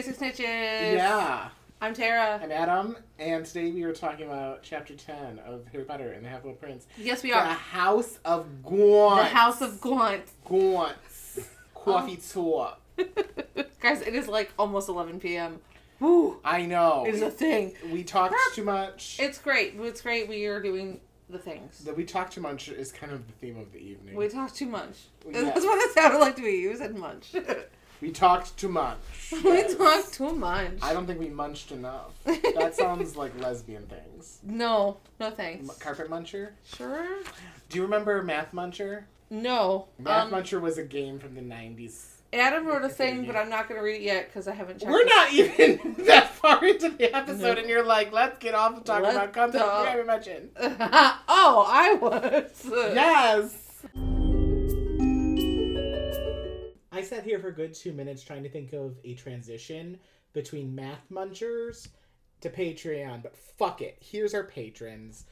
Basic Snitches. Yeah. I'm Tara. I'm Adam, and today we are talking about Chapter 10 of Harry Potter and the Half-Blood Prince. Yes, we are. The. House of Gwant. The House of Gaunt. Gwants. Coffee tour. Guys, it is like almost 11 p.m. Woo! I know. It is a thing. we talked too much. It's great. It's great. We are doing the things. the we talk too much is kind of the theme of the evening. We talk too much. Yeah. That's what it sounded like to me. You said munch. We talked too much. we talked too much. I don't think we munched enough. That sounds like lesbian things. No, no thanks. M- Carpet Muncher? Sure. Do you remember Math Muncher? No. Math Um, Muncher was a game from the 90s. Adam wrote a thing, but I'm not going to read it yet because I haven't checked. We're it. not even that far into the episode, and you're like, let's get off of talking Let's about content we haven't mentioned. oh, I was. Yes! I sat here for a good two minutes trying to think of a transition between Math Munchers to Patreon, but fuck it. Here's our patrons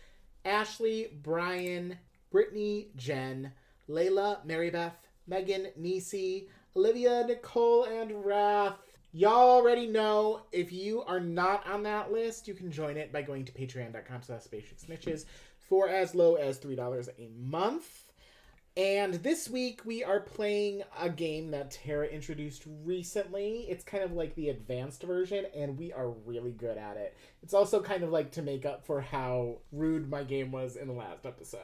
Ashley, Brian, Brittany, Jen, Layla, Marybeth, Megan, Nisi, Olivia, Nicole, and Wrath. Y'all already know if you are not on that list, you can join it by going to patreon.com slash basic snitches for as low as $3 a month. And this week we are playing a game that Tara introduced recently. It's kind of like the advanced version, and we are really good at it. It's also kind of like to make up for how rude my game was in the last episode.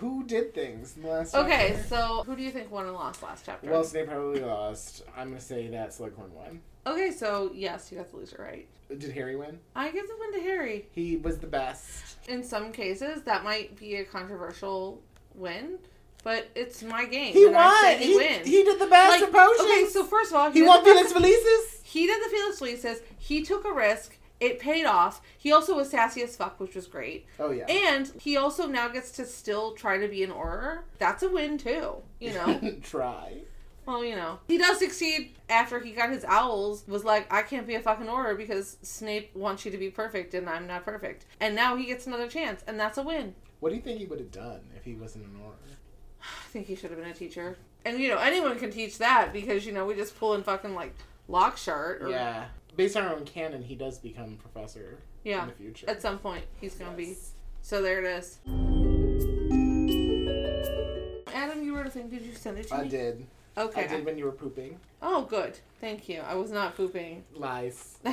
Who did things in the last Okay, chapter? so who do you think won and lost last chapter? Well, Snape probably lost. I'm gonna say that Slughorn won. okay, so yes, you got the loser right. Did Harry win? I give the win to Harry. He was the best. In some cases, that might be a controversial win, but it's my game. He and I won. say he, He, wins. he did the best Like, okay, so first of all, he did won Felix Felicis. He did the Felix Felicis. He took a risk. It paid off. He also was sassy as fuck, which was great. Oh yeah. And he also now gets to still try to be an Auror. That's a win too. You know. Try. well, you know. He does succeed after he got his owls. Was like, I can't be a fucking Auror because Snape wants you to be perfect and I'm not perfect. And now he gets another chance, and that's a win. What do you think he would have done if he wasn't an Auror? I think he should have been a teacher. And you know, anyone can teach that because you know we just pull in fucking like Lockhart. Or, Yeah. Based on our own canon, he does become professor Yeah. in the future. At some point, he's gonna be. So there it is. Adam, you wrote a thing. Did you send it to I me? I did. Okay. I did when you were pooping. Oh, good. Thank you. I was not pooping. Lies.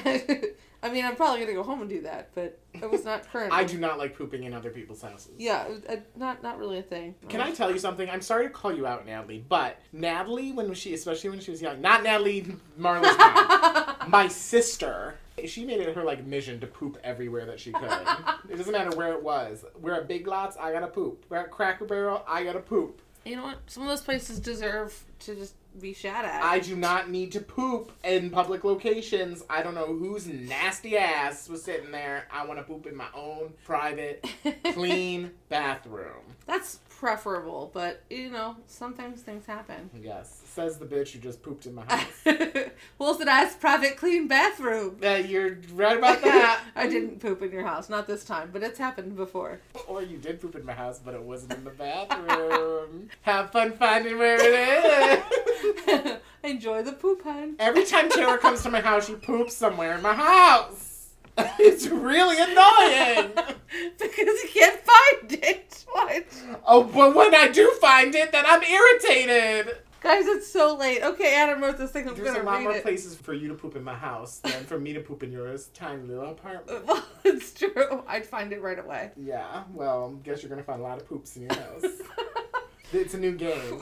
I mean, I'm probably gonna go home and do that, but it was not current. I do not like pooping in other people's houses. Yeah, it uh, not not really a thing. Can I tell you something? I'm sorry to call you out, Natalie, but Natalie, when she, especially when she was young, not Natalie Marley's mom, my sister, she made it her like mission to poop everywhere that she could. it doesn't matter where it was. We're at Big Lots, I gotta poop. We're at Cracker Barrel, I gotta poop. You know what? Some of those places deserve to just be shat at. I do not need to poop in public locations. I don't know whose nasty ass was sitting there. I want to poop in my own private, clean bathroom. That's preferable, but you know, sometimes things happen. Yes, says the bitch who just pooped in my house. well, it's a nice private clean bathroom. Yeah, you're right about that. I didn't poop in your house, not this time, but it's happened before. Or you did poop in my house, but it wasn't in the bathroom. Have fun finding where it is. Enjoy the poop hunt. Every time Taylor comes to my house, she poops somewhere in my house. It's really annoying. because you can't find it. What? Oh, but when I do find it, then I'm irritated. Guys, it's so late. Okay, Adam wrote this thing. I'm There's a lot more it. places for you to poop in my house than for me to poop in yours tiny little apartment. Well, it's true. I'd find it right away. Yeah, well, guess you're gonna find a lot of poops in your house. it's a new game.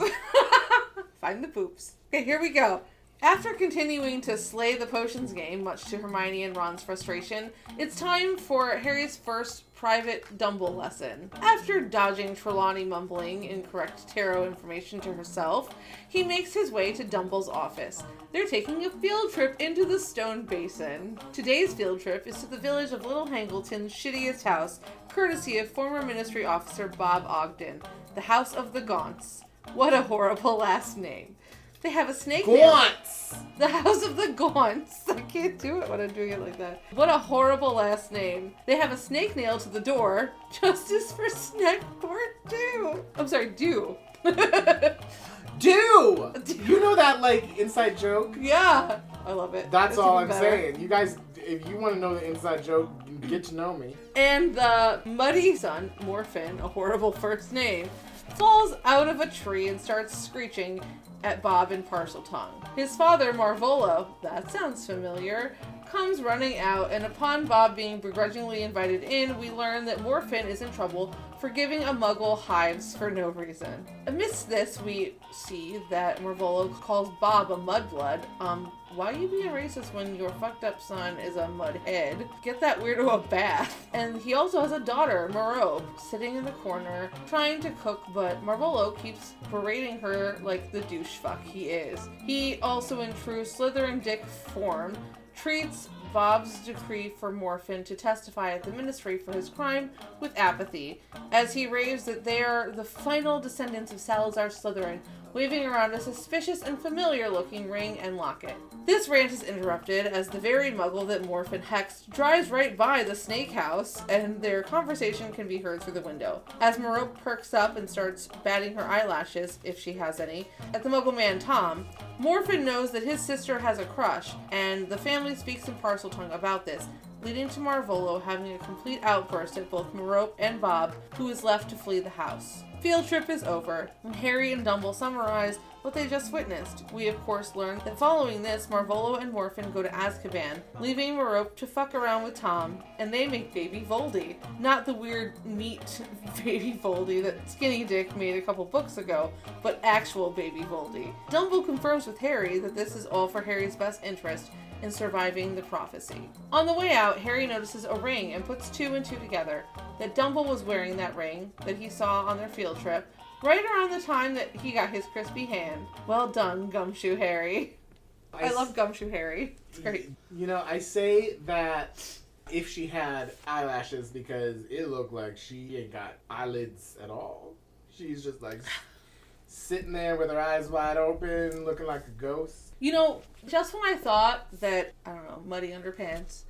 Find the poops. Okay, here we go. After continuing to slay the potions game, much to Hermione and Ron's frustration, it's time for Harry's first private Dumble lesson. After dodging Trelawney mumbling incorrect tarot information to herself, he makes his way to Dumble's office. They're taking a field trip into the Stone Basin. Today's field trip is to the village of Little Hangleton's shittiest house, courtesy of former Ministry Officer Bob Ogden, the House of the Gaunts. What a horrible last name. They have a snake nail- Gaunts! The House of the Gaunts. I can't do it when I'm doing it like that. What a horrible last name. They have a snake nail to the door. Justice for Snackport do. I'm sorry, do. Do you know that like inside joke? Yeah, I love it. That's all I'm better. saying. You guys, if you want to know the inside joke, get to know me. And the muddy son, Morfin, a horrible first name, falls out of a tree and starts screeching at Bob in Parseltongue. His father, Marvolo, that sounds familiar, comes running out, and upon Bob being begrudgingly invited in, we learn that Morfin is in trouble for giving a muggle hives for no reason. Amidst this, we see that Marvolo calls Bob a mudblood. Um, why are you being racist when your fucked up son is a mudhead? Get that weirdo a bath. And he also has a daughter, Merope, sitting in the corner trying to cook, but Marvolo keeps berating her like the douche fuck he is. He also, in true Slytherin dick form, treats Bob's decree for Morfin to testify at the ministry for his crime with apathy, as he raves that they are the final descendants of Salazar Slytherin, waving around a suspicious and familiar looking ring and locket. This rant is interrupted as the very muggle that Morfin hexed drives right by the snake house, and their conversation can be heard through the window. As Merope perks up and starts batting her eyelashes, if she has any, at the muggle man Tom, Morfin knows that his sister has a crush, and the family speaks in Parseltongue about this, leading to Marvolo having a complete outburst at both Merope and Bob, who is left to flee the house. Field trip is over, and Harry and Dumble summarize what they just witnessed. We, of course, learn that following this, Marvolo and Morfin go to Azkaban, leaving Merope to fuck around with Tom, and they make Baby Voldy. Not the weird, neat Baby Voldy that Skinny Dick made a couple books ago, but actual Baby Voldy. Dumble confirms with Harry that this is all for Harry's best interest in surviving the prophecy. On the way out, Harry notices a ring and puts two and two together that Dumble was wearing that ring that he saw on their field trip right around the time that he got his crispy hand. Well done, Gumshoe Harry. I love Gumshoe Harry. It's great. You know, I say that if she had eyelashes because it looked like she ain't got eyelids at all. She's just like sitting there with her eyes wide open, looking like a ghost. You know, just when I thought that, I don't know, Muddy Underpants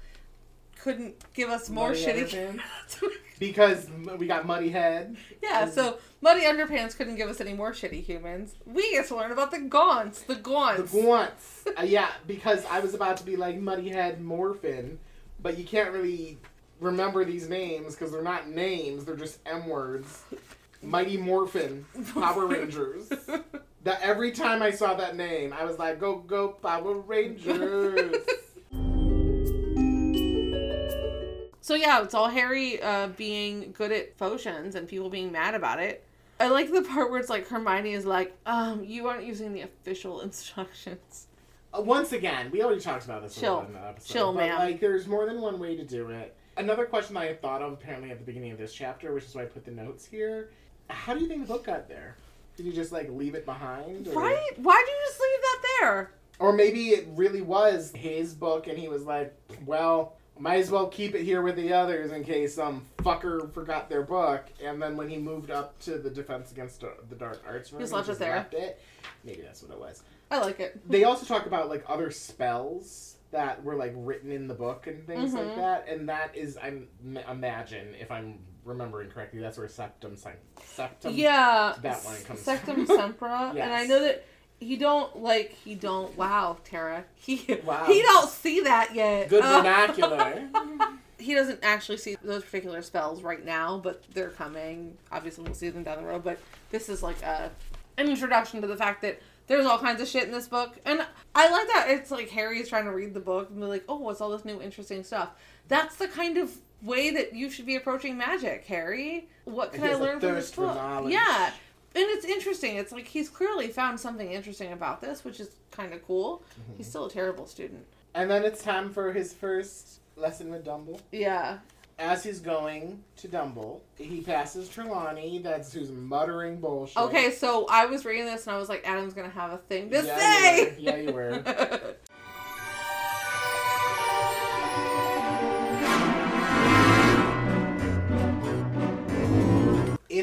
couldn't give us more Muddy shitty. Because we got muddy head. yeah, so Muddy Underpants couldn't give us any more shitty humans. We get to learn about the Gaunts. The gaunts, The Gaunts. Gaunts. uh, yeah, because I was about to be like muddy head morphin, but you can't really remember these names because they're not names; they're just M words. Mighty Morphin, Power Rangers. That every time I saw that name, I was like, "Go, go, Power Rangers!" So yeah, it's all Harry uh, being good at potions and people being mad about it. I like the part where it's like Hermione is like, um, you aren't using the official instructions. Uh, Once again, we already talked about this a Chill. lot in the episode. Chill, but, ma'am. Like, there's more than one way to do it. Another question that I thought of apparently at the beginning of this chapter, which is why I put the notes here. How do you think the book got there? Did you just like leave it behind? Or... Right? Why'd you just leave that there? Or maybe it really was his book and he was like, well, might as well keep it here with the others in case some fucker forgot their book. And then when he moved up to the Defense Against the Dark Arts room, Just he left it there. left it. Maybe that's what it was. I like it. They also talk about like other spells that were like written in the book and things like Mhm. that. And that is, I imagine, if I'm remembering correctly, that's where Septum, Septum yeah, that one comes Sectum from. Sempra, and I know that he don't like he don't. Wow, Tara, he Wow. he don't see that yet. Good Uh, vernacular. he doesn't actually see those particular spells right now, but they're coming. Obviously, we'll see them down the road. But this is like a an introduction to the fact that there's all kinds of shit in this book, and I like that. It's like Harry's trying to read the book and be like, "Oh, what's all this new interesting stuff?" That's the kind of way that you should be approaching magic, Harry. What can I learn from this book? Yeah. And it's interesting. It's like he's clearly found something interesting about this, which is kind of cool. Mm-hmm. He's still a terrible student. and then it's time for his first lesson with Dumble. Yeah. As he's going to Dumble, he passes Trelawney, that's who's muttering bullshit. Okay, so I was reading this and I was like, Adam's gonna have a thing to Yeah, say. you were. Yeah, you were.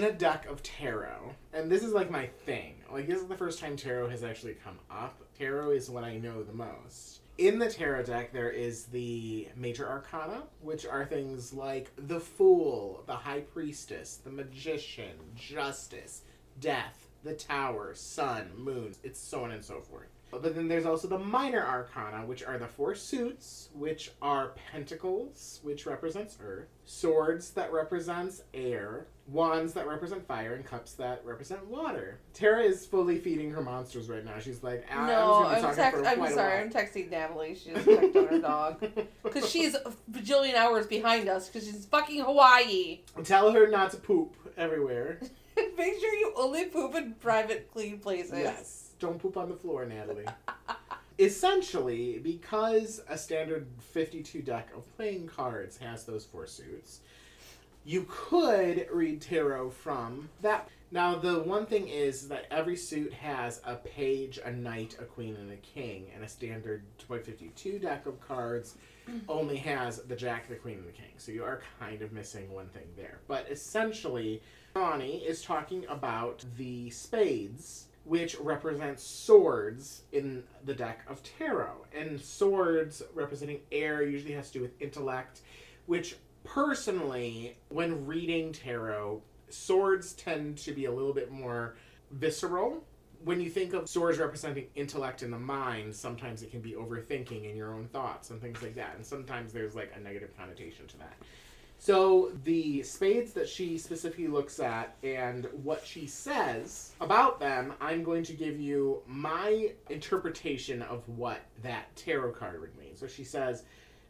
in a deck of tarot, and this is like my thing. Like this is the first time tarot has actually come up. Tarot is what I know the most. In the tarot deck, there is the major arcana, which are things like the Fool, the High Priestess, the Magician, Justice, Death, the tower, sun, moon. It's so on and so forth. But then there's also the minor arcana, which are the four suits, which are pentacles, which represents earth, swords that represents air, wands that represent fire, and cups that represent water. Tara is fully feeding her monsters right now. She's like, "Ah, no, I'm, I'm, just gonna be talking text- I'm sorry. I'm texting Natalie. She just checked on her dog because she's a bajillion hours behind us because she's fucking Hawaii. Tell her not to poop everywhere. Make sure you only poop in private, clean places. Yes. Don't poop on the floor, Natalie. Essentially, because a standard 52 deck of playing cards has those four suits, you could read tarot from that. Now, the one thing is that every suit has a page, a knight, a queen, and a king, and a standard 52 deck of cards only has the jack, the queen, and the king. So you are kind of missing one thing there. But essentially, Ronnie is talking about the spades, which represent swords in the deck of tarot. And swords representing air usually has to do with intellect, which personally, when reading tarot, swords tend to be a little bit more visceral. When you think of swords representing intellect in the mind, sometimes it can be overthinking in your own thoughts and things like that. And sometimes there's like a negative connotation to that. So the spades that she specifically looks at and what she says about them, I'm going to give you my interpretation of what that tarot card would mean. So she says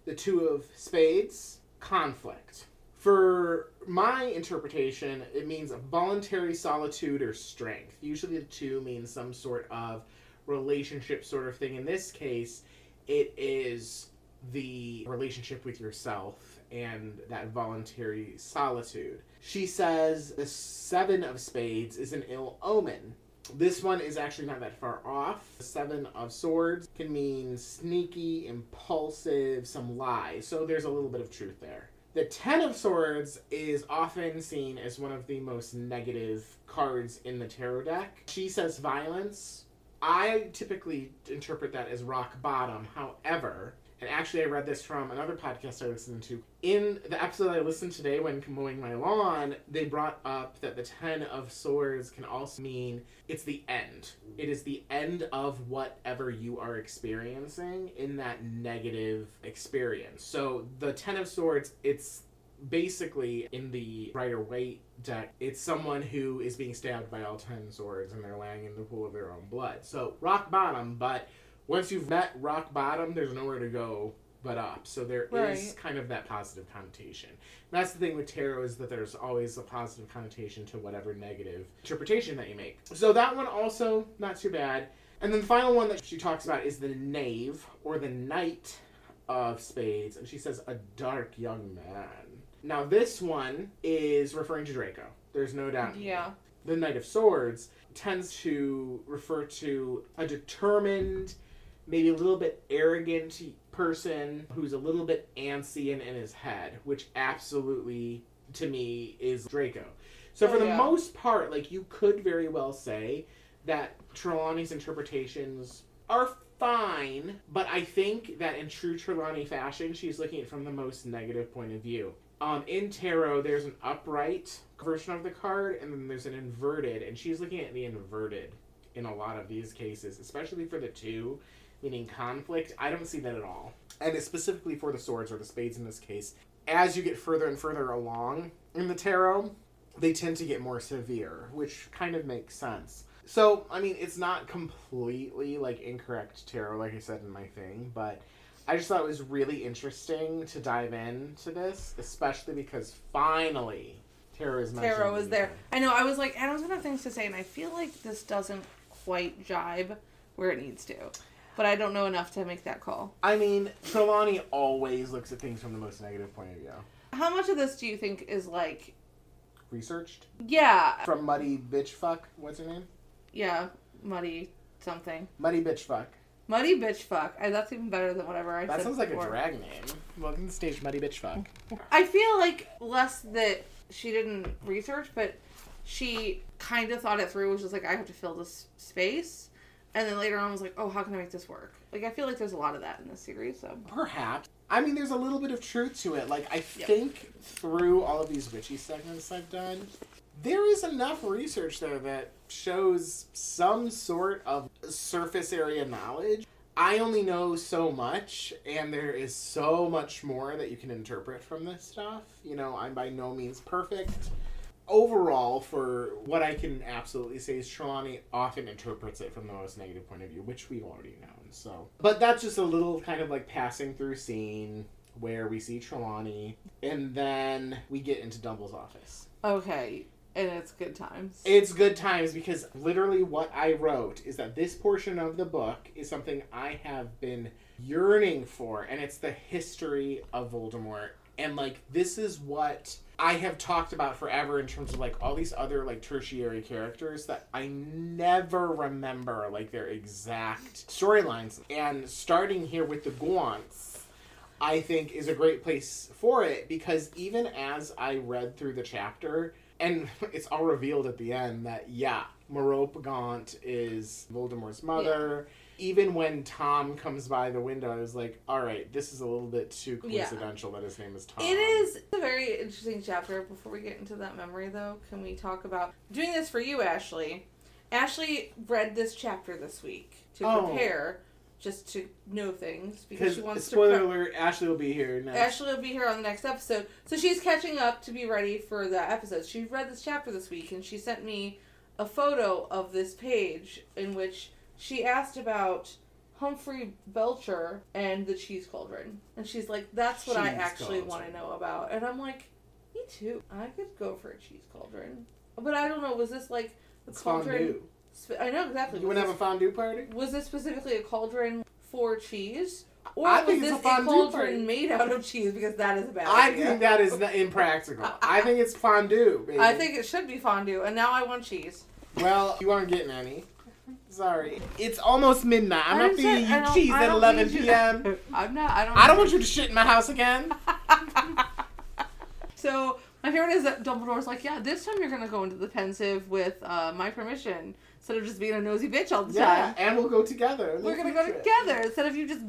the two of spades, conflict. For my interpretation, it means voluntary solitude or strength. Usually the two means some sort of relationship sort of thing. In this case, it is the relationship with yourself and that voluntary solitude. She says the Seven of Spades is an ill omen. This one is actually not that far off. The Seven of Swords can mean sneaky, impulsive, some lies. So there's a little bit of truth there. The Ten of Swords is often seen as one of the most negative cards in the tarot deck. She says violence. I typically interpret that as rock bottom. However, and actually, I read this from another podcast I listened to. In the episode I listened today when mowing my lawn, they brought up that the Ten of Swords can also mean it's the end. It is the end of whatever you are experiencing in that negative experience. So the Ten of Swords, it's basically in the Rider Waite deck, it's someone who is being stabbed by all ten swords and they're laying in the pool of their own blood. So rock bottom, but once you've met rock bottom, there's nowhere to go but up. So there is Right. kind of that positive connotation. And that's the thing with tarot is that there's always a positive connotation to whatever negative interpretation that you make. So that one also not too bad. And then the final one that she talks about is the knave or the knight of spades, and she says a dark young man. Now this one is referring to Draco. There's no doubt. Yeah. The Knight of Swords tends to refer to a determined, maybe a little bit arrogant person who's a little bit antsy and in his head, which absolutely, to me, is Draco. So, for Oh, the most part, like, you could very well say that Trelawney's interpretations are fine, but I think that in true Trelawney fashion, she's looking at it from the most negative point of view. Um, in tarot, there's an upright version of the card, and then there's an inverted, and she's looking at the inverted in a lot of these cases, especially for the two, meaning conflict. I don't see that at all. And it's specifically for the swords or the spades in this case. As you get further and further along in the tarot, they tend to get more severe, which kind of makes sense. So, I mean, it's not completely like incorrect tarot, like I said in my thing, but I just thought it was really interesting to dive into this, especially because finally tarot is mentioned. Tarot is there. I know. I was like, Adam's gonna have things to say, and I feel like this doesn't quite jibe where it needs to. But I don't know enough to make that call. I mean, Trelawney always looks at things from the most negative point of view. How much of this do you think is like, Researched yeah, from Muddy Bitch Fuck. What's her name? yeah, muddy something, Muddy Bitch Fuck. muddy bitch fuck? I, that's even better than whatever I That said. That sounds like before. a drag name. Welcome to the stage, Muddy Bitch Fuck. I feel like less that she didn't research, but she kind of thought it through. Was just like, I have to fill this space, and then later on was like, oh, how can I make this work? Like, I feel like there's a lot of that in this series. So Perhaps. I mean, there's a little bit of truth to it. Like, I Yep. think through all of these witchy segments I've done, there is enough research there that shows some sort of surface area knowledge. I only know so much, and there is so much more that you can interpret from this stuff. You know, I'm by no means perfect. Overall, for what I can absolutely say is Trelawney often interprets it from the most negative point of view, which we've already known. So, but that's just a little kind of like passing through scene where we see Trelawney, and then we get into Dumble's office. Okay, and it's good times. It's good times because literally what I wrote is that this portion of the book is something I have been yearning for, and it's the history of Voldemort. And like, this is what I have talked about forever in terms of like all these other like tertiary characters that I never remember like their exact storylines. And starting here with the Gaunts, I think is a great place for it because even as I read through the chapter, and it's all revealed at the end that yeah, Merope Gaunt is Voldemort's mother. Even when Tom comes by the window, I was like, "All right, this is a little bit too Yeah. coincidental that his name is Tom." It is a very interesting chapter. Before we get into that memory, though, can we talk about doing this for you, Ashley? Ashley read this chapter this week to Oh. prepare, just to know things because she wants spoiler to. Pre- alert: Ashley will be here next. Ashley will be here on the next episode, so she's catching up to be ready for the episode. She read this chapter this week, and she sent me a photo of this page in which she asked about Humphrey Belcher and the cheese cauldron, and she's like, "That's what I actually want to know about." And I'm like, "Me too. I could go for a cheese cauldron." But I don't know. Was this like the It's cauldron? fondue. spe- I know exactly. You want to have a fondue party? was this specifically a cauldron for cheese? Or I was this a fondue cauldron party. made out of cheese? Because that is a bad I idea. think that is impractical. I think it's fondue. Baby. I think it should be fondue, and now I want cheese. Well, you aren't getting any. Sorry. It's almost midnight. I'm I not didn't feeding you cheese at 11 need you- p.m. I'm not. I don't. I don't want you to shit in my house again. So my favorite is that Dumbledore's like, yeah, this time you're gonna go into the Pensieve with uh, my permission instead of just being a nosy bitch all the Yeah, time. and we'll go together. We're gonna go future. together instead of you just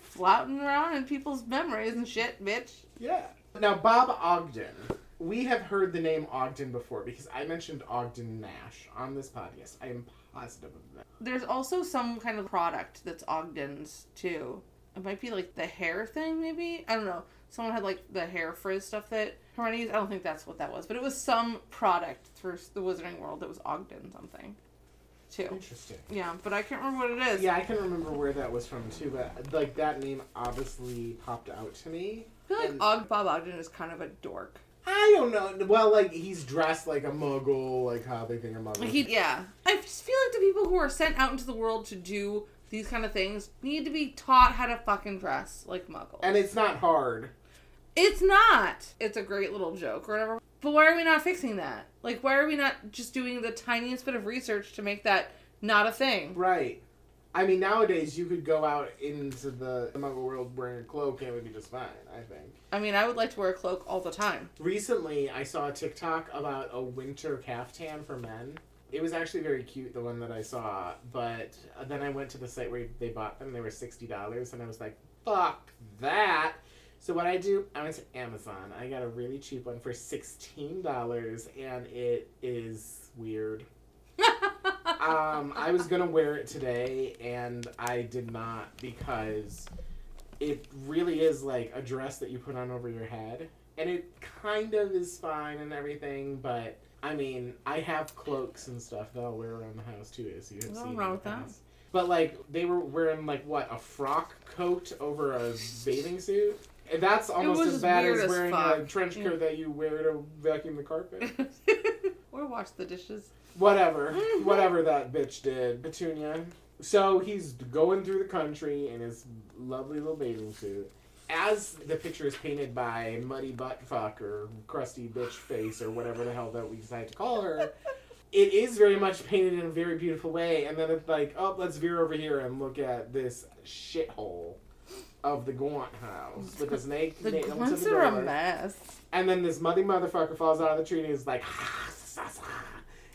flouting around in people's memories and shit, bitch. Yeah. Now, Bob Ogden. We have heard the name Ogden before because I mentioned Ogden Nash on this podcast. I am that. There's also some kind of product that's Ogden's too. It might be like the hair thing, maybe. I don't know. Someone had like the hair frizz stuff that Hermione used. I don't think that's what that was, but it was some product through the Wizarding World that was Ogden something, too. Interesting. Yeah, but I can't remember what it is. Yeah, I can remember where that was from too, but like that name obviously popped out to me. I feel like And- Og- Bob Ogden is kind of a dork. I don't know. Well, like he's dressed like a muggle, like how they think a muggle. Like he, yeah. I just feel like the people who are sent out into the world to do these kind of things need to be taught how to fucking dress like muggles. and it's not hard. It's not. It's a great little joke or whatever. But why are we not fixing that? Like, why are we not just doing the tiniest bit of research to make that not a thing? Right. I mean, nowadays you could go out into the muggle world wearing a cloak and it would be just fine, I think. I mean, I would like to wear a cloak all the time. Recently, I saw a TikTok about a winter caftan for men. It was actually very cute, the one that I saw, but uh, then I went to the site where they bought them. They were $60, and I was like, fuck that. So what I do, I went to Amazon. I got a really cheap one for $16, and it is weird. Um, I was gonna wear it today, and I did not because it really is like a dress that you put on over your head, and it kind of is fine and everything. But I mean, I have cloaks and stuff that I'll wear around the house too, as you have Nothing seen. wrong with that. But like they were wearing like what a frock coat over a bathing suit. And that's almost as bad as as wearing a trench coat that you wear to vacuum the carpet. or wash the dishes. Whatever. Whatever that bitch did. Petunia. So he's going through the country in his lovely little bathing suit. As the picture is painted by Muddy Buttfuck or Crusty Bitch Face or whatever the hell that we decide to call her, it is very much painted in a very beautiful way. And then it's like, oh, let's veer over here and look at this shithole of the Gaunt house with this naked The to are a mess. And then this muddy motherfucker falls out of the tree and is like, ah,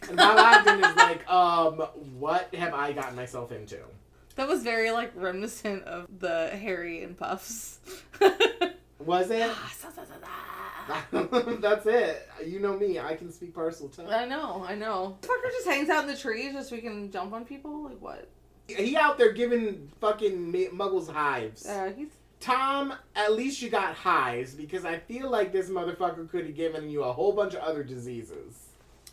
and Bob Ogden is like, um, what have I gotten myself into? That was very like reminiscent of the Harry and Puffs. Was it? That's it. You know me. I can speak Parseltongue. I know, I know. Fucker just hangs out in the trees just so we can jump on people. Like what? He out there giving fucking muggles hives. Uh, he's Tom, at least you got hives because I feel like this motherfucker could have given you a whole bunch of other diseases.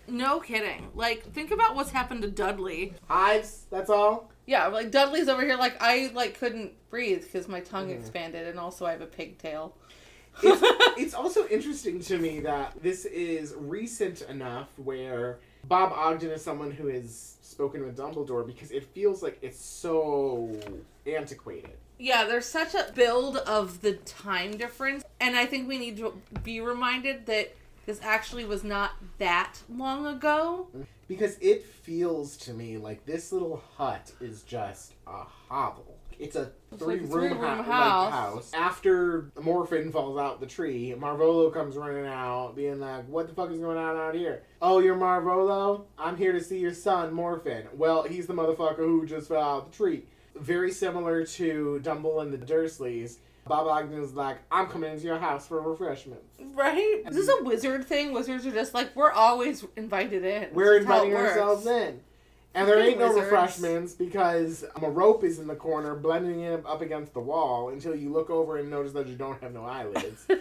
No kidding. Like think about what's happened to Dudley. Hives, that's all. Yeah, like Dudley's over here. Like I like couldn't breathe because my tongue Mhm. expanded, and also I have a pigtail. It's, it's also interesting to me that this is recent enough where Bob Ogden is someone who has spoken with Dumbledore because it feels like it's so antiquated. Yeah, there's such a build of the time difference, and I think we need to be reminded that this actually was not that long ago. Because it feels to me like this little hut is just a hovel. It's a It's three like a room, three-room house. house. house. After Morfin falls out the tree, Marvolo comes running out, being like, What the fuck is going on out here? Oh, you're Marvolo? I'm here to see your son, Morfin. Well, he's the motherfucker who just fell out the tree. Very similar to Dumble and the Dursleys. Bob Ogden's like, I'm coming into your house for refreshments. Right? Is this a wizard thing? Wizards are just like, we're always invited in. We're This is how it inviting ourselves in. And there ain't no Wizards. refreshments because Merope is in the corner blending in up against the wall until you look over and notice that you don't have no eyelids.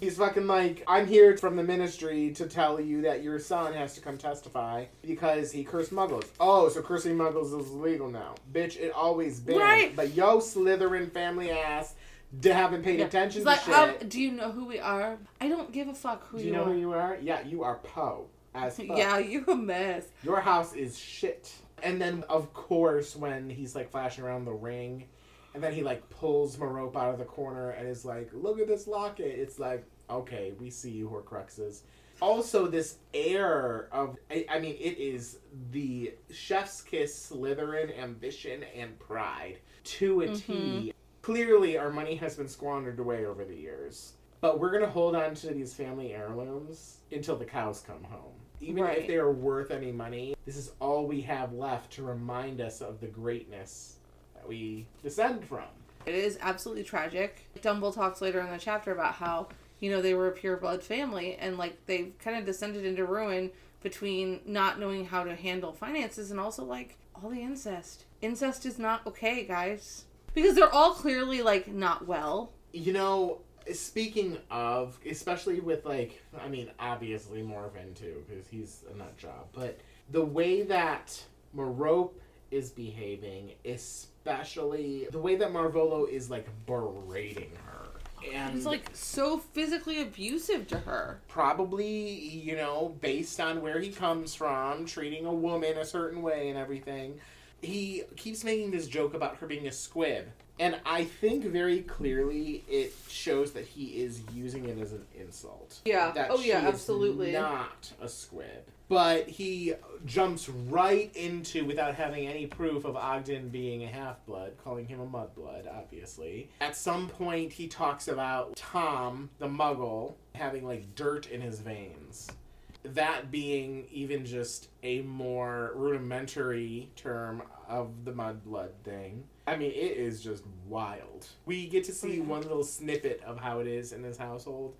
He's fucking like, I'm here from the ministry to tell you that your son has to come testify because he cursed muggles. Oh, so cursing muggles is legal now. Bitch, it always been. Right. But yo, Slytherin family ass, d- haven't paid Yeah. attention to like, shit. um, do you know who we are? I don't give a fuck who you are. Do you, you know are. who you are? Yeah, you are Poe. As fuck. yeah, you're a mess. Your house is shit. And then, of course, when he's like flashing around the ring, and then he like pulls Merope out of the corner and is like, "Look at this locket." It's like, okay, we see you, Horcruxes. Also, this air of, I, I mean, it is the chef's kiss, Slytherin ambition and pride to a T. Clearly, our money has been squandered away over the years. But we're gonna hold on to these family heirlooms until the cows come home. Even if they are worth any money, this is all we have left to remind us of the greatness that we descend from. It is absolutely tragic. Dumble talks later in the chapter about how, you know, they were a pure blood family and like they've kind of descended into ruin between not knowing how to handle finances and also like all the incest. Incest is not okay, guys. Because they're all clearly like not well. You know, speaking of, especially with like, I mean, obviously Morfin too, because he's a nut job, but the way that Merope is behaving, especially the way that Marvolo is like berating her. And He's like so physically abusive to her. probably, you know, based on where he comes from, treating a woman a certain way and everything. He keeps making this joke about her being a squib. And I think very clearly it shows that he is using it as an insult. Yeah. That Oh, yeah, absolutely. Not a squib. But he jumps right into, without having any proof of Ogden being a half blood, calling him a mudblood, obviously. At some point, he talks about Tom, the muggle, having like dirt in his veins. That being even just a more rudimentary term of the mudblood thing. I mean, it is just wild. We get to see mm-hmm. one little snippet of how it is in this household,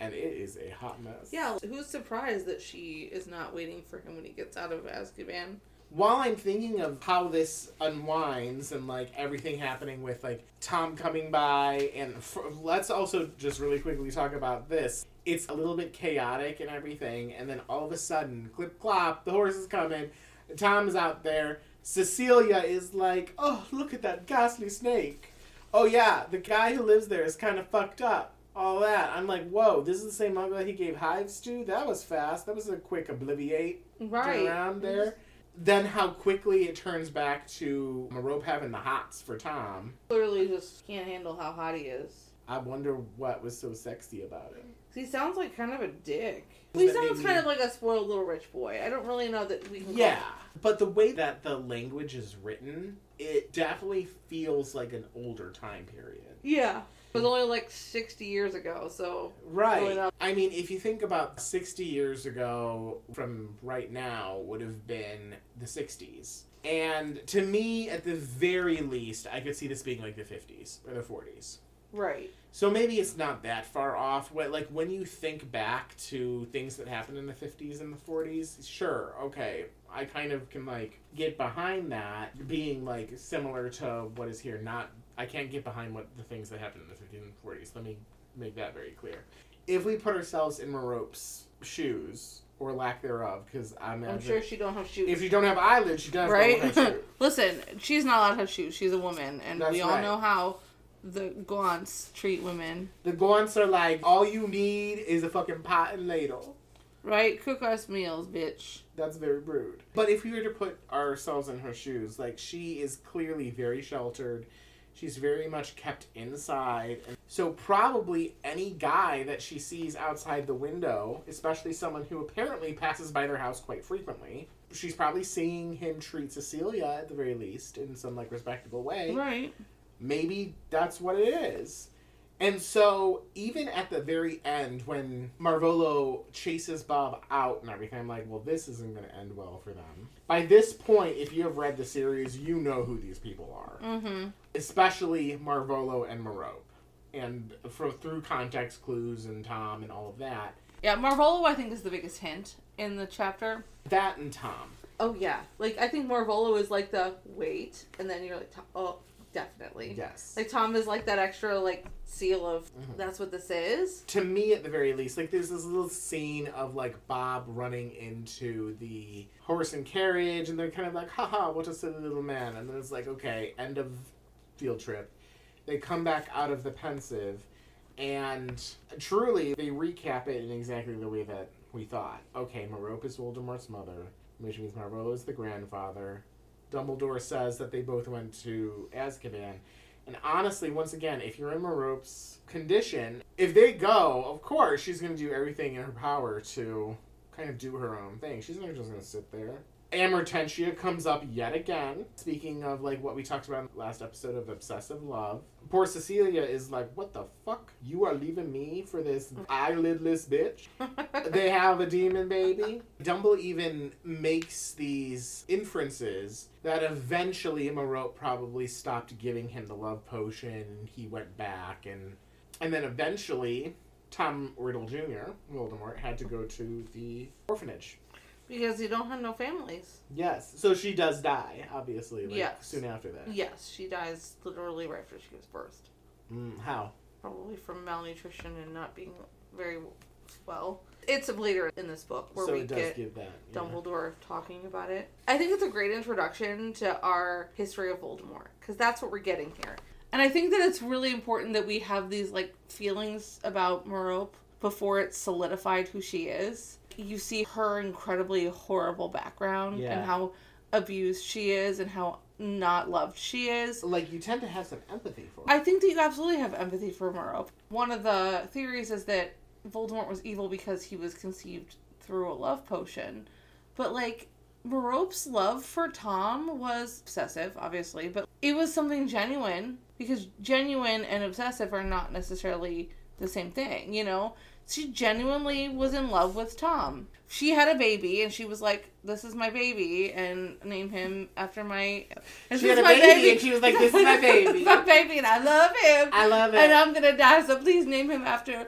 and it is a hot mess. Yeah, who's surprised that she is not waiting for him when he gets out of Azkaban? while I'm thinking of how this unwinds and like everything happening with like Tom coming by, and f let's also just really quickly talk about this. It's a little bit chaotic and everything, and then all of a sudden, clip clop, the horse is coming. Tom's out there. Cecilia is like, "Oh, look at that ghastly snake." Oh yeah, the guy who lives there is kind of fucked up. All that. I'm like, whoa, this is the same muggle he gave hives to? That was fast. That was a quick obliviate Right. around there. Then how quickly it turns back to Merope having the hots for Tom. Clearly just can't handle how hot he is. I wonder what was so sexy about it. He sounds like kind of a dick. Does He that sounds kind me- of like a spoiled little rich boy. I don't really know that we can. call Yeah, but the way that the language is written, it definitely feels like an older time period. Yeah. It was only like 60 years ago, so. Right. I mean, if you think about 60 years ago from right now would have been the 60s. And to me, at the very least, I could see this being like the 50s or the 40s. Right. So maybe it's not that far off. What like when you think back to things that happened in the fifties and the forties, sure, okay, I kind of can like get behind that being like similar to what is here. Not I can't get behind what the things that happened in the fifties and forties. Let me make that very clear. If we put ourselves in Merope's shoes or lack thereof, because I'm, I'm sure she don't have shoes. if you don't have eyelids, she does right? Listen, she's not allowed to have shoes. She's a woman, and That's we all right. know how the Guants treat women. The Guants are like, all you need is a fucking pot and ladle. Right? Cook us meals, bitch. That's very rude. But if we were to put ourselves in her shoes, like she is clearly very sheltered. She's very much kept inside. And so probably any guy that she sees outside the window, especially someone who apparently passes by their house quite frequently, she's probably seeing him treat Cecilia at the very least in some like respectable way Right. Maybe that's what it is. And so, even at the very end, when Marvolo chases Bob out and everything, I'm like, well, this isn't going to end well for them. By this point, if you have read the series, you know who these people are, Mm-hmm. especially Marvolo and Merope. And for, through context clues and Tom and all of that, Yeah, Marvolo, I think, is the biggest hint in the chapter. that and Tom. Oh, yeah. Like, I think Marvolo is like the wait, and then you're like, oh, definitely. Yes. Like, Tom is like that extra, like, seal of Mhm. that's what this is. to me at the very least like there's this little scene of like bob running into the horse and carriage and they're kind of like haha what a silly little man and then it's like okay end of field trip they come back out of the Pensieve and truly they recap it in exactly the way that we thought okay Merope is voldemort's mother which means marvolo is the grandfather dumbledore says that they both went to azkaban and honestly, once again, if you're in Merope's condition, if they go, of course, she's going to do everything in her power to kind of do her own thing. She's not just going to sit there. Amortentia comes up yet again. Speaking of like what we talked about in the last episode of obsessive love, poor Cecilia is like, "What the fuck? You are leaving me for this eyelidless bitch?" they have a demon baby. Dumble even makes these inferences that eventually Merope probably stopped giving him the love potion and he went back and and then eventually Tom Riddle Jr., Voldemort, had to go to the orphanage. Because you don't have no families. Yes. So she does die, obviously, like Yes. soon after that. Yes, she dies literally right after she gives birth. Mm, how? Probably from malnutrition and not being very well. It's a later in this book where so we get that. yeah. Dumbledore talking about it. I think it's a great introduction to our history of Voldemort because that's what we're getting here. And I think that it's really important that we have these like feelings about Merope before it's solidified who she is. You see her incredibly horrible background Yeah. and how abused she is and how not loved she is. Like you tend to have some empathy for. Her. I think that you absolutely have empathy for Merope. One of the theories is that Voldemort was evil because he was conceived through a love potion. But like Merope's love for Tom was obsessive, obviously, but it was something genuine because genuine and obsessive are not necessarily the same thing, you know? She genuinely was in love with Tom. She had a baby and she was like, This is my baby and name him after my She had a my baby and she was like, "This is my baby." my baby and I love him I love it. and I'm gonna die, so please name him after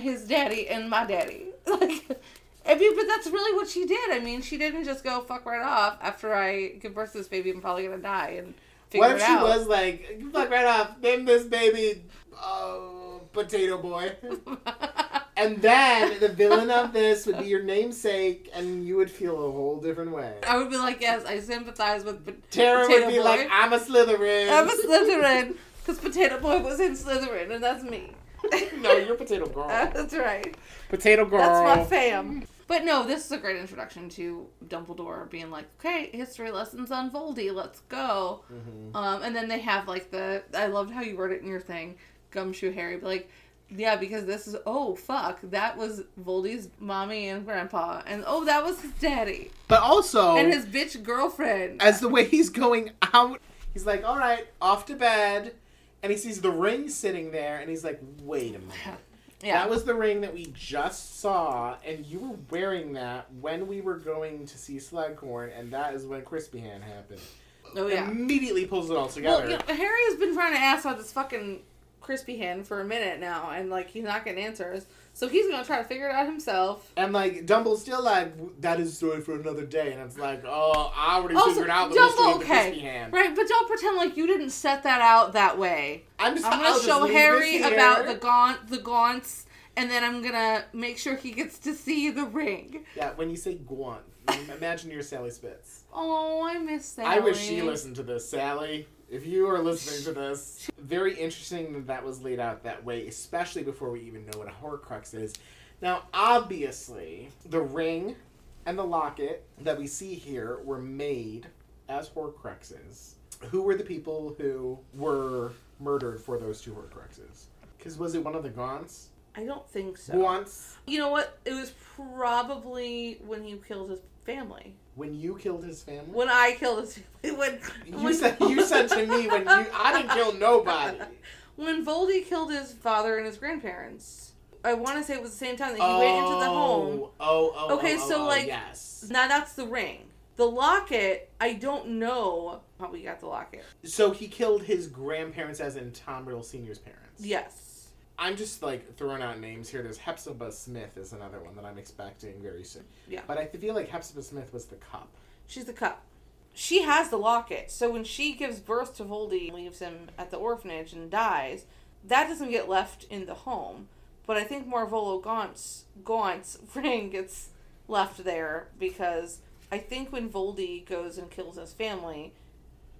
his daddy and my daddy. Like, I mean, but that's really what she did. I mean, she didn't just go fuck right off after I give birth to this baby. I'm probably gonna die and figure what if she out. was like, fuck right off, name this baby, oh, Potato Boy. And then the villain of this would be your namesake, and you would feel a whole different way. I would be like, yes, I sympathize with po- Tara Potato would be Boy. like, I'm a Slytherin. I'm a Slytherin because Potato Boy was in Slytherin, and that's me. no, you're Potato Girl. that's right. Potato Girl. That's my fam. But no, this is a great introduction to Dumbledore being like, okay, history lessons on Voldy, let's go. Mhm. Um, and then they have like the I loved how you wrote it in your thing, Gumshoe Harry, but like, yeah, because this is oh fuck, that was Voldy's mommy and grandpa, and oh that was his daddy But also, and his bitch girlfriend. as the way he's going out, he's like, all right, off to bed. And he sees the ring sitting there, and he's like, wait a minute. yeah, That was the ring that we just saw, and you were wearing that when we were going to see Slughorn, and that is when Crispy Hand happened. oh yeah. Immediately pulls it all Well, together. you know, Harry has been trying to ask out this fucking Crispy Hand for a minute now, and like he's not getting answers. So he's gonna try to figure it out himself. And like Dumble's still like that is a story for another day, and it's like, oh, I already Also, figured out the Dumble, mystery of the crispy hand. Right, but don't pretend like you didn't set that out that way. I'm just I'm I'll gonna just show Harry about the gaunt, the gaunts, and then I'm gonna make sure he gets to see the ring. Yeah, when you say Gwant, imagine you're Sally Spitz. Oh, I miss Sally. I wish she listened to this, Sally. If you are listening to this, very interesting that that was laid out that way, especially before we even know what a Horcrux is. Now, obviously, the ring and the locket that we see here were made as Horcruxes. Who were the people who were murdered for those two Horcruxes? Because was it one of the Gaunts? I don't think so. Gaunts? You know what? It was probably when he killed his family. When you killed his family? When I killed his when you when, said you said to me when you I didn't kill nobody. when Voldy killed his father and his grandparents. I want to say it was the same time that he went into the home. Oh, oh, oh. oh okay, oh, so, oh, like, yes. Now that's the ring. The locket, I don't know how we got the locket. So he killed his grandparents, as in Tom Riddle Senior's parents. Yes. I'm just like throwing out names here. There's Hepzibah Smith is another one that I'm expecting very soon. Yeah. But I feel like Hepzibah Smith was the cup. She's the cup. She has the locket. So when she gives birth to Voldy leaves him at the orphanage and dies, that doesn't get left in the home. But I think Marvolo Gaunt's Gaunt's ring gets left there because I think when Voldy goes and kills his family,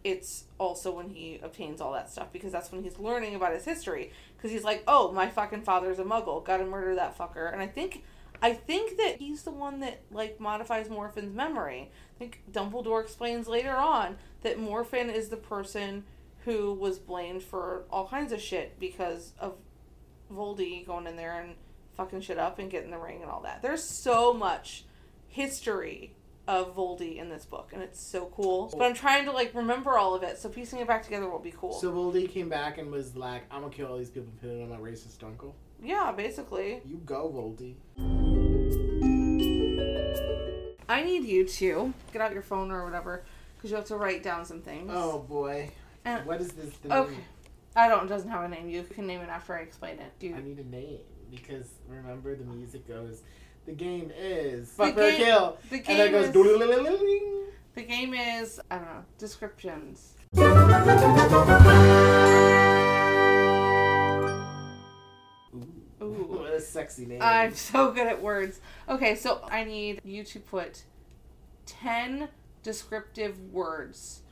it's also when he obtains all that stuff because that's when he's learning about his history because he's like, "Oh, my fucking father's a muggle. Got to murder that fucker." And I think I think that he's the one that like modifies Morfin's memory. I think Dumbledore explains later on that Morphin is the person who was blamed for all kinds of shit because of Voldy going in there and fucking shit up and getting the ring and all that. There's so much history of Voldy in this book, and it's so cool. But I'm trying to like remember all of it, so piecing it back together will be cool. So Voldy came back and was like, "I'm gonna kill all these people and put it on my racist uncle." yeah, basically. You go, Voldy. I need you to get out your phone or whatever because you have to write down some things. Oh boy. And- what is this? The Okay. I don't. It doesn't have a name. You can name it after I explain it. Do you? I need a name because remember the music goes. The game is The fuck game- kill, the and then it goes. is-. The game is I don't know descriptions. Ooh, Ooh. what a sexy name. I'm so good at words. Okay, so I need you to put ten descriptive words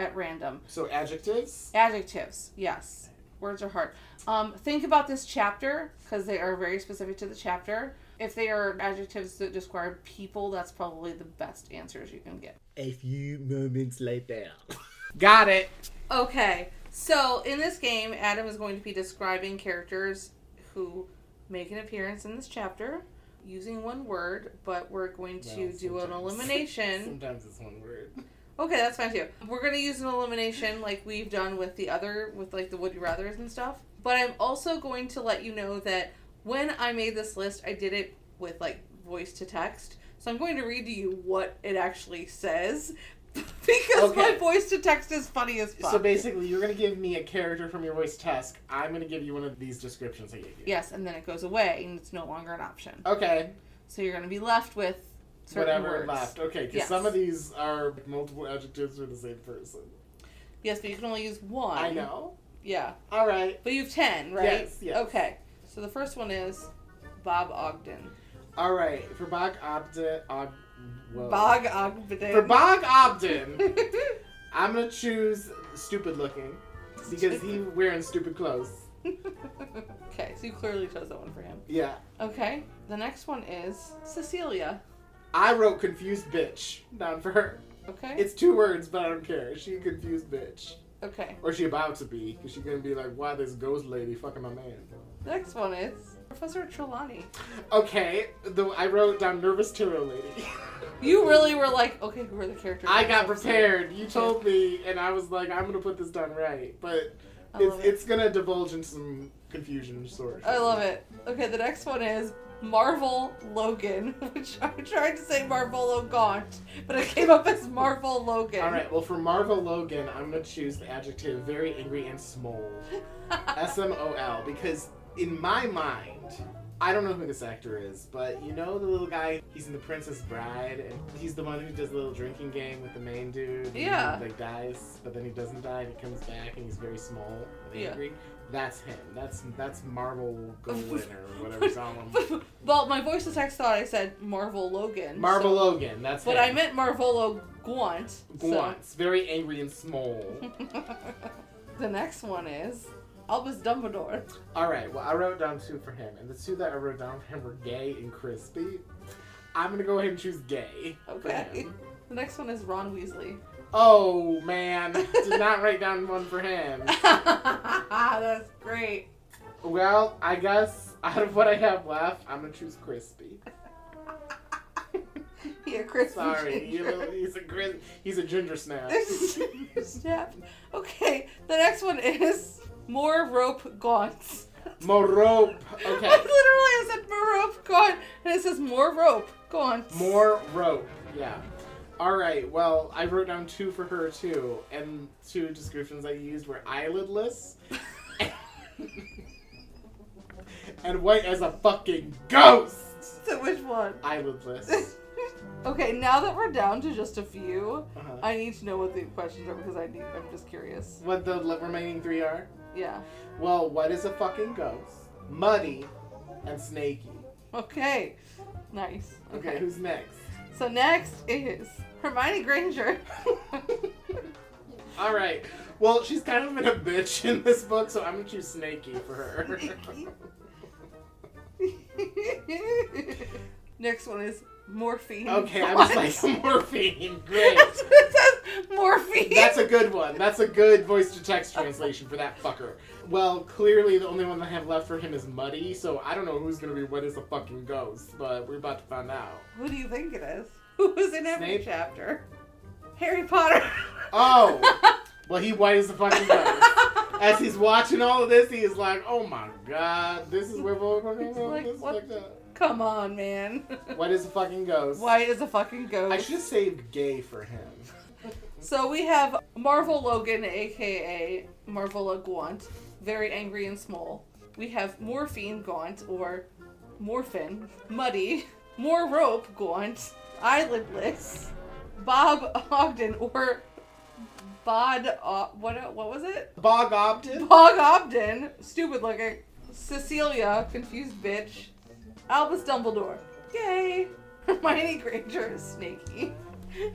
at random. so adjectives. Adjectives. Yes, words are hard. Um, think about this chapter because they are very specific to the chapter. If they are adjectives that describe people, that's probably the best answers you can get. A few moments later. Got it. Okay, so in this game, Adam is going to be describing characters who make an appearance in this chapter using one word, but we're going to Well, do an elimination. Sometimes it's one word. Okay, that's fine too. We're going to use an elimination like we've done with the other, with like the Would You Rathers and stuff. But I'm also going to let you know that when I made this list, I did it with like voice to text. So I'm going to read to you what it actually says because my voice to text is funny as fuck. So basically, you're gonna give me a character from your voice task. I'm gonna give you one of these descriptions I gave you. Yes, and then it goes away and it's no longer an option. Okay. So you're going to be left with certain Whatever words. left. Okay, because Yes. some of these are multiple adjectives for the same person. Yes, but you can only use one. I know. Yeah. All right. But you have 10, right? Yes, yes. Okay. So the first one is Bob Ogden. All right. For Bob Ogden. Og. Bog Ogden. For Bog Ogden, I'm gonna choose stupid looking because he wearing stupid clothes. okay, so you clearly chose that one for him. Yeah. Okay. The next one is Cecilia. I wrote confused bitch down for her. Okay. It's two words, but I don't care. She a confused bitch. okay. Or she about to be, because she gonna be like, why this ghost lady fucking my man? Next one is Professor Trelawney. Okay, the, I wrote down nervous tarot lady. You really were like, okay, who are the characters? I got prepared. You told me, and I was like, I'm gonna put this down right. But it's, it. it's gonna divulge in some confusion, sort of. I love it. Okay, the next one is Marvel Logan, which I tried to say Marvolo Gaunt, but it came up as Marvel Logan. All right. Well, for Marvel Logan, I'm gonna choose the adjective very angry and small. S M O L because in my mind, I don't know who this actor is, but you know the little guy. He's in The Princess Bride, and he's the one who does the little drinking game with the main dude. and Yeah. He, like dies, but then he doesn't die. and He comes back, and he's very small and Yeah. angry. That's him. That's that's Marvel Golan or whatever him. well, my voice to text thought I said Marvel Logan. Marvel so- Logan. That's But him. I meant Marvolo Gaunt. so- Once. Very angry and small. the next one is Albus Dumbledore. All right. Well, I wrote down two for him, and the two that I wrote down for him were gay and crispy. I'm gonna go ahead and choose gay. Okay. The next one is Ron Weasley. Oh man, did not write down one for him. That's great. Well, I guess out of what I have left, I'm gonna choose crispy. Yeah, Chris. Sorry, you know, he's a he's a ginger snap. Snap. Okay, the next one is more rope gaunts. More rope. Okay. I literally I said more rope gaunt, and it says more rope gaunts. more rope. Yeah. All right. Well, I wrote down two for her too, and two descriptions I used were eyelidless. and white as a fucking ghost. So which one? Eyelidless. Okay, now that we're down to just a few, Uh-huh. I need to know what the questions are because I need. I'm just curious. What the remaining three are? Yeah. Well, what is a fucking ghost? Muddy and snaky. Okay. Nice. Okay, who's next? So next is Hermione Granger. All right. Well, she's kind of been a bitch in this book, so I'm gonna choose Snaky for her. next one is morphine. okay, I was like morphine. Great. That's what it says. Morphine. That's a good one. That's a good voice to text translation for that fucker. Well, clearly the only one I have left for him is Muddy, so I don't know who's gonna be what is a fucking ghost, but we're about to find out. Who do you think it is? Who was in every Snape? chapter? Harry Potter. Oh, well, he white as a fucking ghost. As he's watching all of this, he is like, "Oh my god, this is where we're going to Like, this is that." Come on, man. What is a fucking ghost? White is a fucking ghost. I should have saved gay for him. So we have Marvel Logan, aka Marvolo Gaunt, very angry and small. We have Morphine Gaunt, or Morfin, Muddy, More Rope Gaunt, Eyelidless, Bob Ogden, or Bod, uh, what, what was it? Bog Obden? Bog Ogden, stupid looking, Cecilia, confused bitch, Albus Dumbledore, yay, Hermione Granger, is snaky,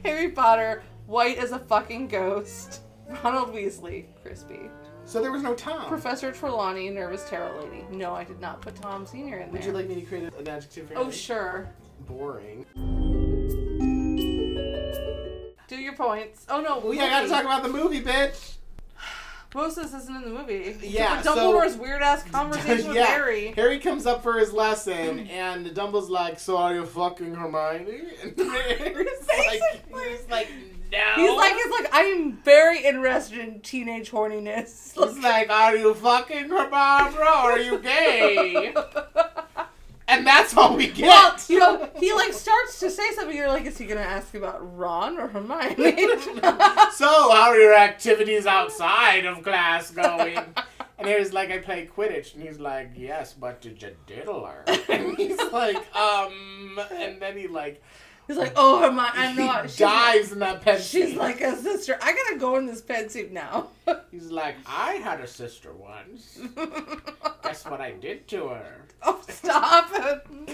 Harry Potter, white as a fucking ghost, Ronald Weasley, crispy, So there was no Tom. Professor Trelawney, nervous tarot lady. No, I did not put Tom Senior in there. Would you like me to create an adjective for Oh sure. Boring. Do your points. Oh no. Oh yeah, I gotta talk about the movie, bitch. Most of this isn't in the movie. Yeah, for so- Dumbledore's weird ass conversation with Yeah. Harry. Harry comes up for his lesson, and Dumbledore's like, "So are you fucking Hermione?" And Harry's like, "He's like, no." He's like, he's like, I am very interested in teenage horniness. He's like, "Are you fucking her, Barbara? Or are you gay?" And that's all we get. well, you know, he like starts to say something. You're like, is he gonna ask about Ron or Hermione? so, how are your activities outside of class going? And Harry's like, I play Quidditch. And he's like, yes, but did you diddle her? And he's like, um, and then he like, He's like, oh Hermione, I'm not. She's dives in that pen She's suit. like a sister. I gotta go in this Pensieve now. He's like, I had a sister once. Guess what I did to her? oh, stop.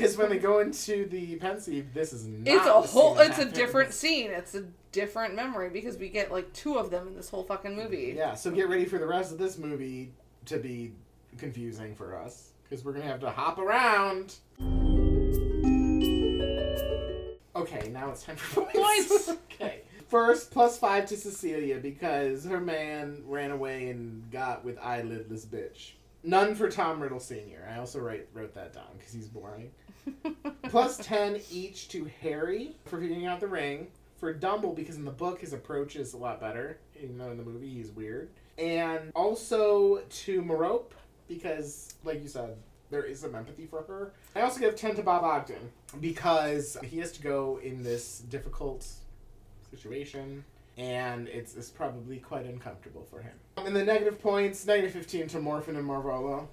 Because when they go into the Pensieve, this is not. It's a whole. It's a happens. different scene. It's a different memory because we get like two of them in this whole fucking movie. Yeah, so get ready for the rest of this movie to be confusing for us. Because we're to have to hop around. Okay, now it's time for points. Points. okay. First, plus five to Cecilia because her man ran away and got with eyelidless bitch. None for Tom Riddle Sr. I also write, wrote that down because he's boring. Plus 10 each to Harry for figuring out the ring. For Dumble, because in the book his approach is a lot better, even though in the movie he's weird. And also to Merope, because, like you said, there is some empathy for her. I also give 10 to Bob Ogden because he has to go in this difficult situation and it's, it's probably quite uncomfortable for him. In the negative points, negative 15 to Morfin and Marvolo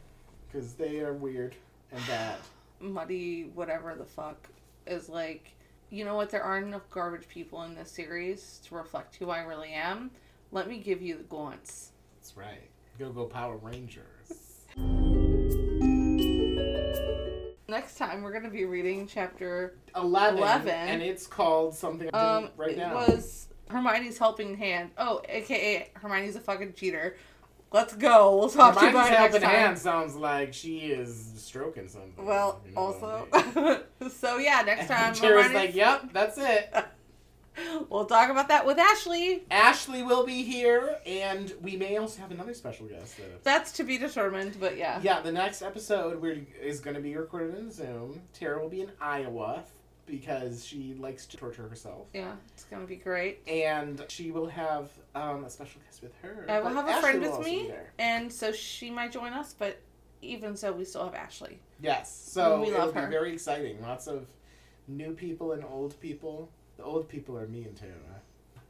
because they are weird and bad. Muddy, whatever the fuck, is like, you know what? There aren't enough garbage people in this series to reflect who I really am. Let me give you the gaunts. That's right. Go go Power Rangers. Next time we're gonna be reading chapter 11, 11. and it's called something um didn't write it was Hermione's helping hand. Oh, aka Hermione's a fucking cheater. Let's go. We'll talk to you about it next time. hand sounds like she is stroking something. Well, you know also, mean? so yeah, next time Tara's like, yep, that's it. we'll talk about that with Ashley. Ashley will be here, and we may also have another special guest. That That's to be determined, but yeah. yeah, the next episode we're, is going to be recorded in Zoom. Tara will be in Iowa because she likes to torture herself. Yeah, it's gonna be great. And she will have um, a special guest with her. I will have a Ashley friend with me, and so she might join us, but even so, we still have Ashley. Yes, so We it'll love be her. very exciting. Lots of new people and old people. The old people are me and Tara.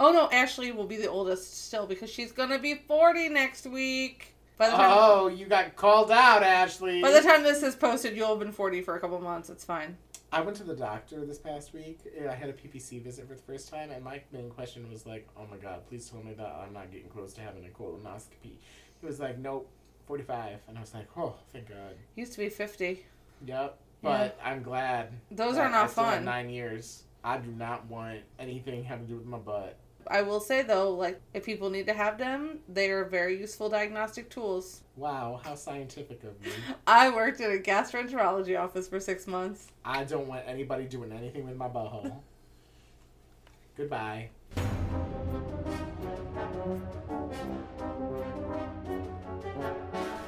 Oh no, Ashley will be the oldest still because she's gonna be forty next week. By the time, Oh, you got called out, Ashley. by the time this is posted, you'll have been forty for a couple months. It's fine. I went to the doctor this past week. I had a PPC visit for the first time, and my main question was like, "Oh my God, please tell me that I'm not getting close to having a colonoscopy." He was like, "Nope, 45," and I was like, "Oh, thank God." Used to be fifty. Yep, but I'm glad. Those are not fun. Nine years. I do not want anything having to do with my butt. I will say though, like if people need to have them, they are very useful diagnostic tools. Wow, how scientific of me. I worked in a gastroenterology office for six months. I don't want anybody doing anything with my butthole. Goodbye.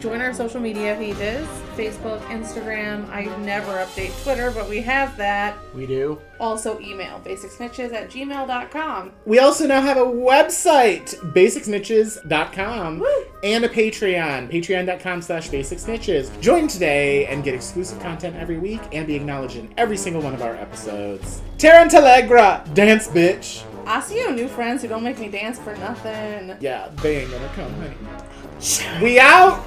Join our social media pages Facebook, Instagram. I never update Twitter, but we have that. We do. Also, email basicsnitches at gmail.com. We also now have a website, basicsnitches.com, and a Patreon, patreon.com slash basicsnitches. Join today and get exclusive content every week and be acknowledged in every single one of our episodes. Tarantallegra, dance bitch. I see you new friends who don't make me dance for nothing. Yeah, they ain't gonna come, honey. We out!